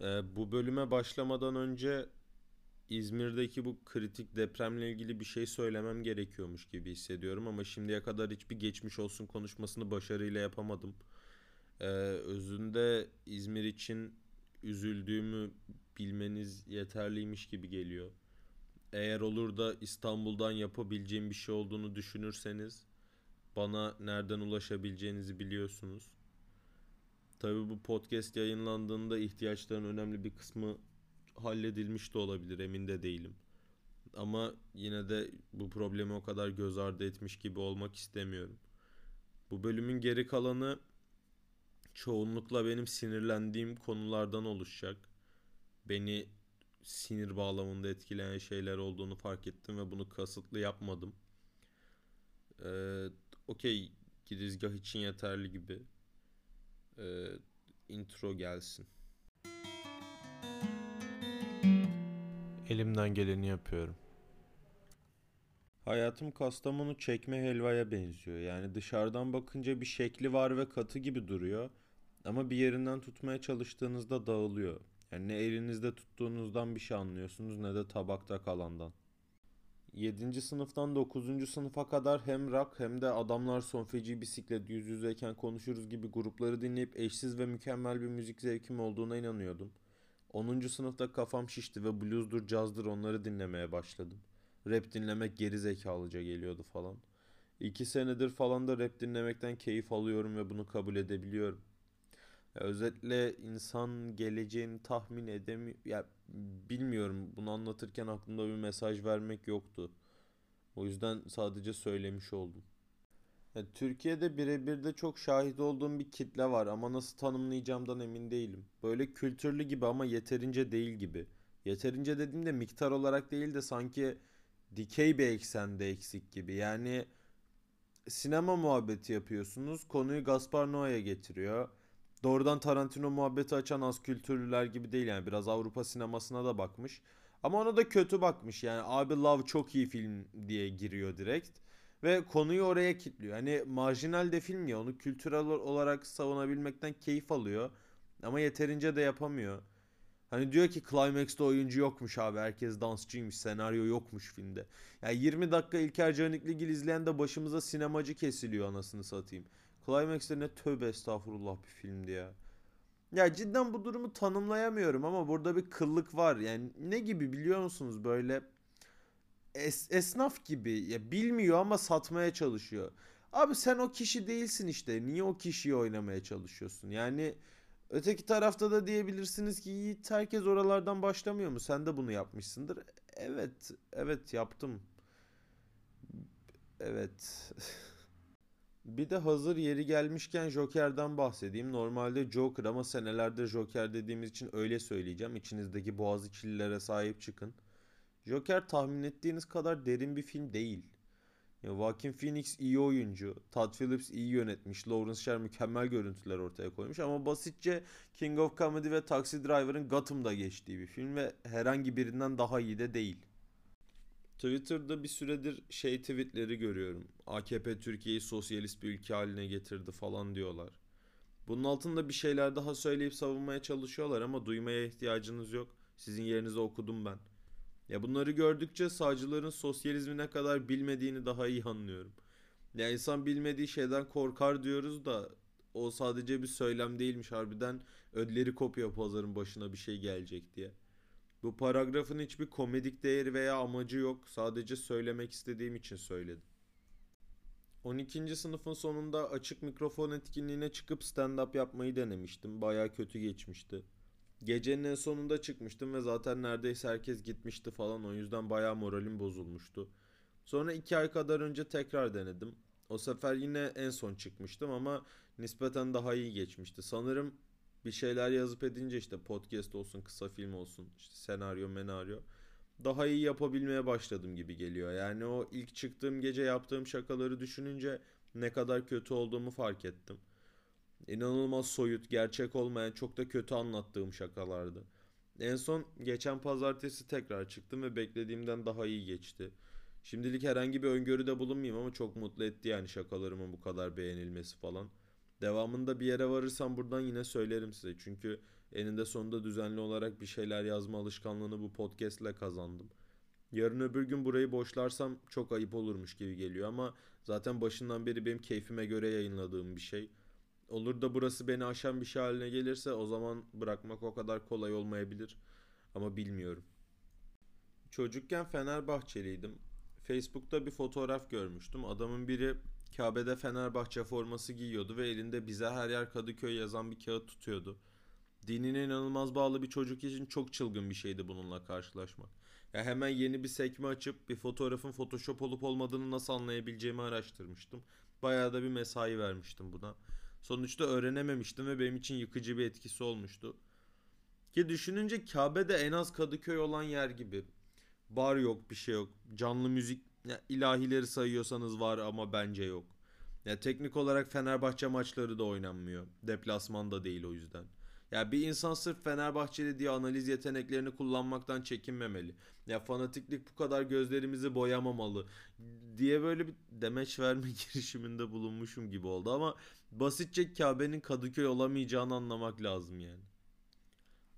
Ee, bu bölüme başlamadan önce İzmir'deki bu kritik depremle ilgili bir şey söylemem gerekiyormuş gibi hissediyorum ama şimdiye kadar hiçbir geçmiş olsun konuşmasını başarıyla yapamadım. Ee, özünde İzmir için üzüldüğümü bilmeniz yeterliymiş gibi geliyor. Eğer olur da İstanbul'dan yapabileceğim bir şey olduğunu düşünürseniz bana nereden ulaşabileceğinizi biliyorsunuz. Tabii bu podcast yayınlandığında ihtiyaçların önemli bir kısmı halledilmiş de olabilir emin de değilim. Ama yine de bu problemi o kadar göz ardı etmiş gibi olmak istemiyorum. Bu bölümün geri kalanı çoğunlukla benim sinirlendiğim konulardan oluşacak. Beni sinir bağlamında etkileyen şeyler olduğunu fark ettim ve bunu kasıtlı yapmadım. Ee, Okey girizgah için yeterli gibi. Ee, intro gelsin. Elimden geleni yapıyorum. Hayatım Kastamonu çekme helvaya benziyor. Yani dışarıdan bakınca bir şekli var ve katı gibi duruyor. Ama bir yerinden tutmaya çalıştığınızda dağılıyor. Yani ne elinizde tuttuğunuzdan bir şey anlıyorsunuz ne de tabakta kalandan. 7. sınıftan 9. sınıfa kadar hem rock hem de adamlar son feci bisiklet yüz yüzeyken konuşuruz gibi grupları dinleyip eşsiz ve mükemmel bir müzik zevkim olduğuna inanıyordum. 10. sınıfta kafam şişti ve bluesdur, cazdır onları dinlemeye başladım. Rap dinlemek geri zekalıca geliyordu falan. İki senedir falan da rap dinlemekten keyif alıyorum ve bunu kabul edebiliyorum. Ya özetle insan geleceğini tahmin edemiyor. Ya bilmiyorum bunu anlatırken aklımda bir mesaj vermek yoktu. O yüzden sadece söylemiş oldum. Ya, Türkiye'de birebir de çok şahit olduğum bir kitle var ama nasıl tanımlayacağımdan emin değilim. Böyle kültürlü gibi ama yeterince değil gibi. Yeterince dediğimde miktar olarak değil de sanki dikey bir eksende eksik gibi. Yani sinema muhabbeti yapıyorsunuz. Konuyu Gaspar Noé'ye getiriyor. Doğrudan Tarantino muhabbeti açan az kültürlüler gibi değil yani. Biraz Avrupa sinemasına da bakmış. Ama ona da kötü bakmış yani. Abi Love çok iyi film diye giriyor direkt. Ve konuyu oraya kilitliyor. Hani marjinal de film ya onu kültürel olarak savunabilmekten keyif alıyor. Ama yeterince de yapamıyor. Hani diyor ki Climax'ta oyuncu yokmuş abi. Herkes dansçıymış. Senaryo yokmuş filmde. Yani 20 dakika İlker Canikligil izleyen de başımıza sinemacı kesiliyor anasını satayım. Climax'te ne tövbe estağfurullah bir filmdi ya. Ya cidden bu durumu tanımlayamıyorum ama burada bir kıllık var. Yani ne gibi biliyor musunuz böyle es, esnaf gibi ya bilmiyor ama satmaya çalışıyor. Abi sen o kişi değilsin işte. Niye o kişiyi oynamaya çalışıyorsun? Yani öteki tarafta da diyebilirsiniz ki Yiğit herkes oralardan başlamıyor mu? Sen de bunu yapmışsındır. Evet, evet yaptım. Evet. Bir de hazır yeri gelmişken Joker'dan bahsedeyim. Normalde Joker ama senelerdir Joker dediğimiz için öyle söyleyeceğim. İçinizdeki Boğaziçi'lilere sahip çıkın. Joker tahmin ettiğiniz kadar derin bir film değil. Ya Joaquin Phoenix iyi oyuncu, Todd Phillips iyi yönetmiş, Lawrence Sher mükemmel görüntüler ortaya koymuş ama basitçe King of Comedy ve Taxi Driver'ın Gotham'da geçtiği bir film ve herhangi birinden daha iyi de değil. Twitter'da bir süredir şey tweetleri görüyorum. AKP Türkiye'yi sosyalist bir ülke haline getirdi falan diyorlar. Bunun altında bir şeyler daha söyleyip savunmaya çalışıyorlar ama duymaya ihtiyacınız yok. Sizin yerinize okudum ben. Ya bunları gördükçe sağcıların sosyalizmi ne kadar bilmediğini daha iyi anlıyorum. Ya insan bilmediği şeyden korkar diyoruz da o sadece bir söylem değilmiş harbiden ödleri kopya pazarın başına bir şey gelecek diye. Bu paragrafın hiçbir komedik değeri veya amacı yok. Sadece söylemek istediğim için söyledim. 12. sınıfın sonunda açık mikrofon etkinliğine çıkıp stand-up yapmayı denemiştim. Baya kötü geçmişti. Gecenin en sonunda çıkmıştım ve zaten neredeyse herkes gitmişti falan o yüzden baya moralim bozulmuştu. Sonra iki ay kadar önce tekrar denedim. O sefer yine en son çıkmıştım ama nispeten daha iyi geçmişti. Sanırım bir şeyler yazıp edince işte podcast olsun, kısa film olsun, işte senaryo, menaryo daha iyi yapabilmeye başladım gibi geliyor. Yani o ilk çıktığım gece yaptığım şakaları düşününce ne kadar kötü olduğumu fark ettim. İnanılmaz soyut, gerçek olmayan, çok da kötü anlattığım şakalardı. En son geçen pazartesi tekrar çıktım ve beklediğimden daha iyi geçti. Şimdilik herhangi bir öngörüde bulunmayayım ama çok mutlu etti yani şakalarımın bu kadar beğenilmesi falan. Devamında bir yere varırsam buradan yine söylerim size. Çünkü Eninde sonunda düzenli olarak bir şeyler yazma alışkanlığını bu podcast ile kazandım. Yarın öbür gün burayı boşlarsam çok ayıp olurmuş gibi geliyor ama zaten başından beri benim keyfime göre yayınladığım bir şey. Olur da burası beni aşan bir şey haline gelirse o zaman bırakmak o kadar kolay olmayabilir. Ama bilmiyorum. Çocukken Fenerbahçeliydim. Facebook'ta bir fotoğraf görmüştüm. Adamın biri Kabe'de Fenerbahçe forması giyiyordu ve elinde bize her yer Kadıköy yazan bir kağıt tutuyordu. Dinine inanılmaz bağlı bir çocuk için çok çılgın bir şeydi bununla karşılaşmak. Ya hemen yeni bir sekme açıp bir fotoğrafın Photoshop olup olmadığını nasıl anlayabileceğimi araştırmıştım. Bayağı da bir mesai vermiştim buna. Sonuçta öğrenememiştim ve benim için yıkıcı bir etkisi olmuştu. Ki düşününce Kabe de en az Kadıköy olan yer gibi. Bar yok, bir şey yok. Canlı müzik, ya ilahileri sayıyorsanız var ama bence yok. Ya teknik olarak Fenerbahçe maçları da oynanmıyor. Deplasman da değil o yüzden. Ya bir insan sırf Fenerbahçeli diye analiz yeteneklerini kullanmaktan çekinmemeli. Ya fanatiklik bu kadar gözlerimizi boyamamalı diye böyle bir demeç verme girişiminde bulunmuşum gibi oldu ama basitçe Kabe'nin Kadıköy olamayacağını anlamak lazım yani.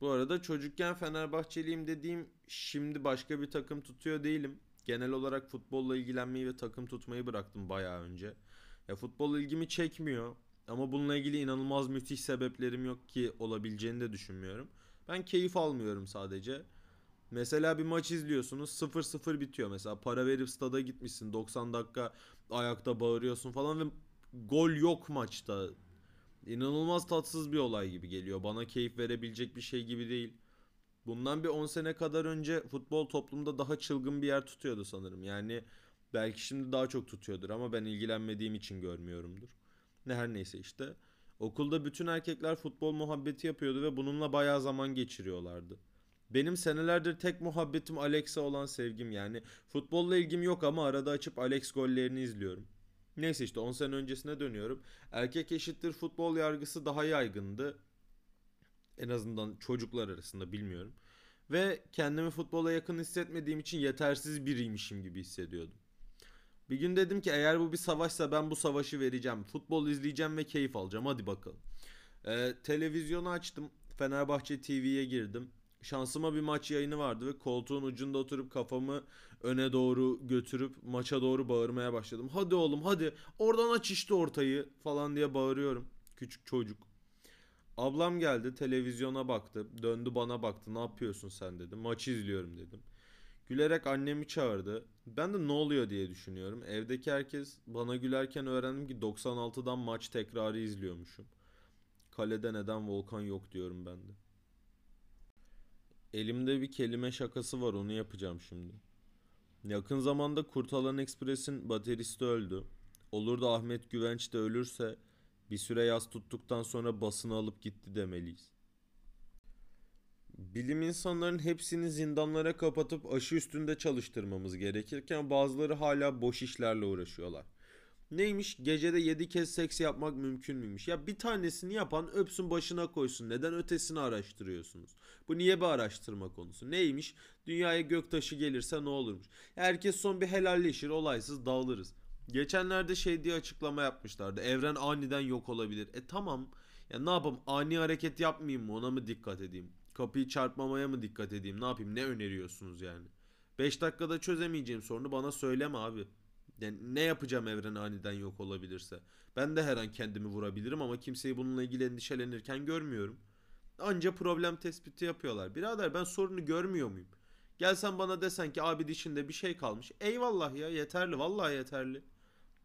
Bu arada çocukken Fenerbahçeliyim dediğim şimdi başka bir takım tutuyor değilim. Genel olarak futbolla ilgilenmeyi ve takım tutmayı bıraktım bayağı önce. Ya futbol ilgimi çekmiyor. Ama bununla ilgili inanılmaz müthiş sebeplerim yok ki olabileceğini de düşünmüyorum. Ben keyif almıyorum sadece. Mesela bir maç izliyorsunuz 0-0 bitiyor mesela para verip stada gitmişsin 90 dakika ayakta bağırıyorsun falan ve gol yok maçta. İnanılmaz tatsız bir olay gibi geliyor. Bana keyif verebilecek bir şey gibi değil. Bundan bir 10 sene kadar önce futbol toplumda daha çılgın bir yer tutuyordu sanırım. Yani belki şimdi daha çok tutuyordur ama ben ilgilenmediğim için görmüyorumdur. Ne her neyse işte. Okulda bütün erkekler futbol muhabbeti yapıyordu ve bununla bayağı zaman geçiriyorlardı. Benim senelerdir tek muhabbetim Alex'e olan sevgim yani. Futbolla ilgim yok ama arada açıp Alex gollerini izliyorum. Neyse işte 10 sene öncesine dönüyorum. Erkek eşittir futbol yargısı daha yaygındı. En azından çocuklar arasında bilmiyorum. Ve kendimi futbola yakın hissetmediğim için yetersiz biriymişim gibi hissediyordum. Bir gün dedim ki eğer bu bir savaşsa ben bu savaşı vereceğim. Futbol izleyeceğim ve keyif alacağım. Hadi bakalım. Ee, televizyonu açtım. Fenerbahçe TV'ye girdim. Şansıma bir maç yayını vardı ve koltuğun ucunda oturup kafamı öne doğru götürüp maça doğru bağırmaya başladım. Hadi oğlum hadi oradan aç işte ortayı falan diye bağırıyorum. Küçük çocuk. Ablam geldi televizyona baktı. Döndü bana baktı ne yapıyorsun sen dedi. Maçı izliyorum dedim. Gülerek annemi çağırdı. Ben de ne oluyor diye düşünüyorum. Evdeki herkes bana gülerken öğrendim ki 96'dan maç tekrarı izliyormuşum. Kalede neden Volkan yok diyorum ben de. Elimde bir kelime şakası var onu yapacağım şimdi. Yakın zamanda Kurtalan Ekspres'in bateristi öldü. Olur da Ahmet Güvenç de ölürse bir süre yaz tuttuktan sonra basını alıp gitti demeliyiz. Bilim insanların hepsini zindanlara kapatıp aşı üstünde çalıştırmamız gerekirken bazıları hala boş işlerle uğraşıyorlar. Neymiş? Gecede 7 kez seks yapmak mümkün müymüş? Ya bir tanesini yapan öpsün başına koysun. Neden ötesini araştırıyorsunuz? Bu niye bir araştırma konusu? Neymiş? Dünyaya göktaşı gelirse ne olurmuş? Herkes son bir helalleşir, olaysız dağılırız. Geçenlerde şey diye açıklama yapmışlardı. Evren aniden yok olabilir. E tamam. Ya ne yapayım? Ani hareket yapmayayım mı? Ona mı dikkat edeyim? Kapıyı çarpmamaya mı dikkat edeyim? Ne yapayım? Ne öneriyorsunuz yani? 5 dakikada çözemeyeceğim sorunu bana söyleme abi. Yani ne yapacağım evren aniden yok olabilirse? Ben de her an kendimi vurabilirim ama kimseyi bununla ilgili endişelenirken görmüyorum. Anca problem tespiti yapıyorlar. Birader ben sorunu görmüyor muyum? Gelsen bana desen ki abi dişinde bir şey kalmış. Eyvallah ya yeterli vallahi yeterli.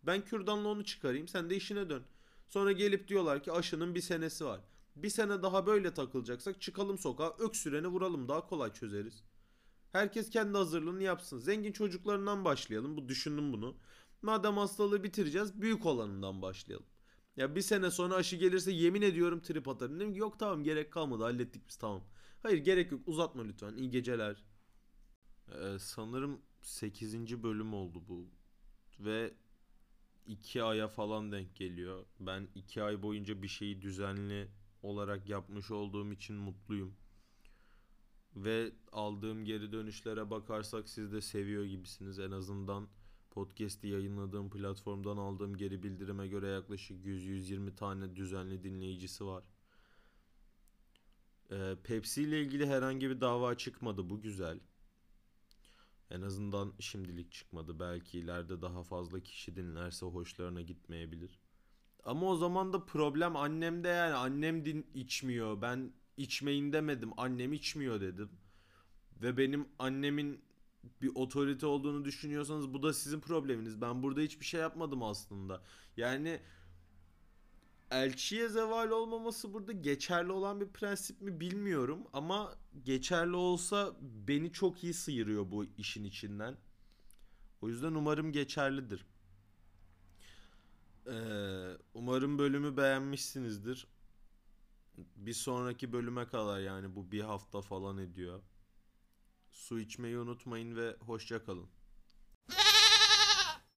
Ben kürdanla onu çıkarayım sen de işine dön. Sonra gelip diyorlar ki aşının bir senesi var. Bir sene daha böyle takılacaksak çıkalım sokağa öksüreni vuralım daha kolay çözeriz. Herkes kendi hazırlığını yapsın. Zengin çocuklarından başlayalım. Bu düşündüm bunu. Madem hastalığı bitireceğiz büyük olanından başlayalım. Ya bir sene sonra aşı gelirse yemin ediyorum trip atarım. Dedim ki yok tamam gerek kalmadı hallettik biz tamam. Hayır gerek yok uzatma lütfen. İyi geceler. Ee, sanırım 8. bölüm oldu bu. Ve 2 aya falan denk geliyor. Ben 2 ay boyunca bir şeyi düzenli olarak yapmış olduğum için mutluyum. Ve aldığım geri dönüşlere bakarsak siz de seviyor gibisiniz. En azından podcast'i yayınladığım platformdan aldığım geri bildirime göre yaklaşık 100-120 tane düzenli dinleyicisi var. Ee, Pepsi ile ilgili herhangi bir dava çıkmadı. Bu güzel. En azından şimdilik çıkmadı. Belki ileride daha fazla kişi dinlerse hoşlarına gitmeyebilir. Ama o zaman da problem annemde yani. Annem din içmiyor. Ben içmeyin demedim. Annem içmiyor dedim. Ve benim annemin bir otorite olduğunu düşünüyorsanız bu da sizin probleminiz. Ben burada hiçbir şey yapmadım aslında. Yani elçiye zeval olmaması burada geçerli olan bir prensip mi bilmiyorum ama geçerli olsa beni çok iyi sıyırıyor bu işin içinden. O yüzden umarım geçerlidir. Ee, umarım bölümü beğenmişsinizdir. Bir sonraki bölüme kadar yani bu bir hafta falan ediyor. Su içmeyi unutmayın ve hoşça kalın.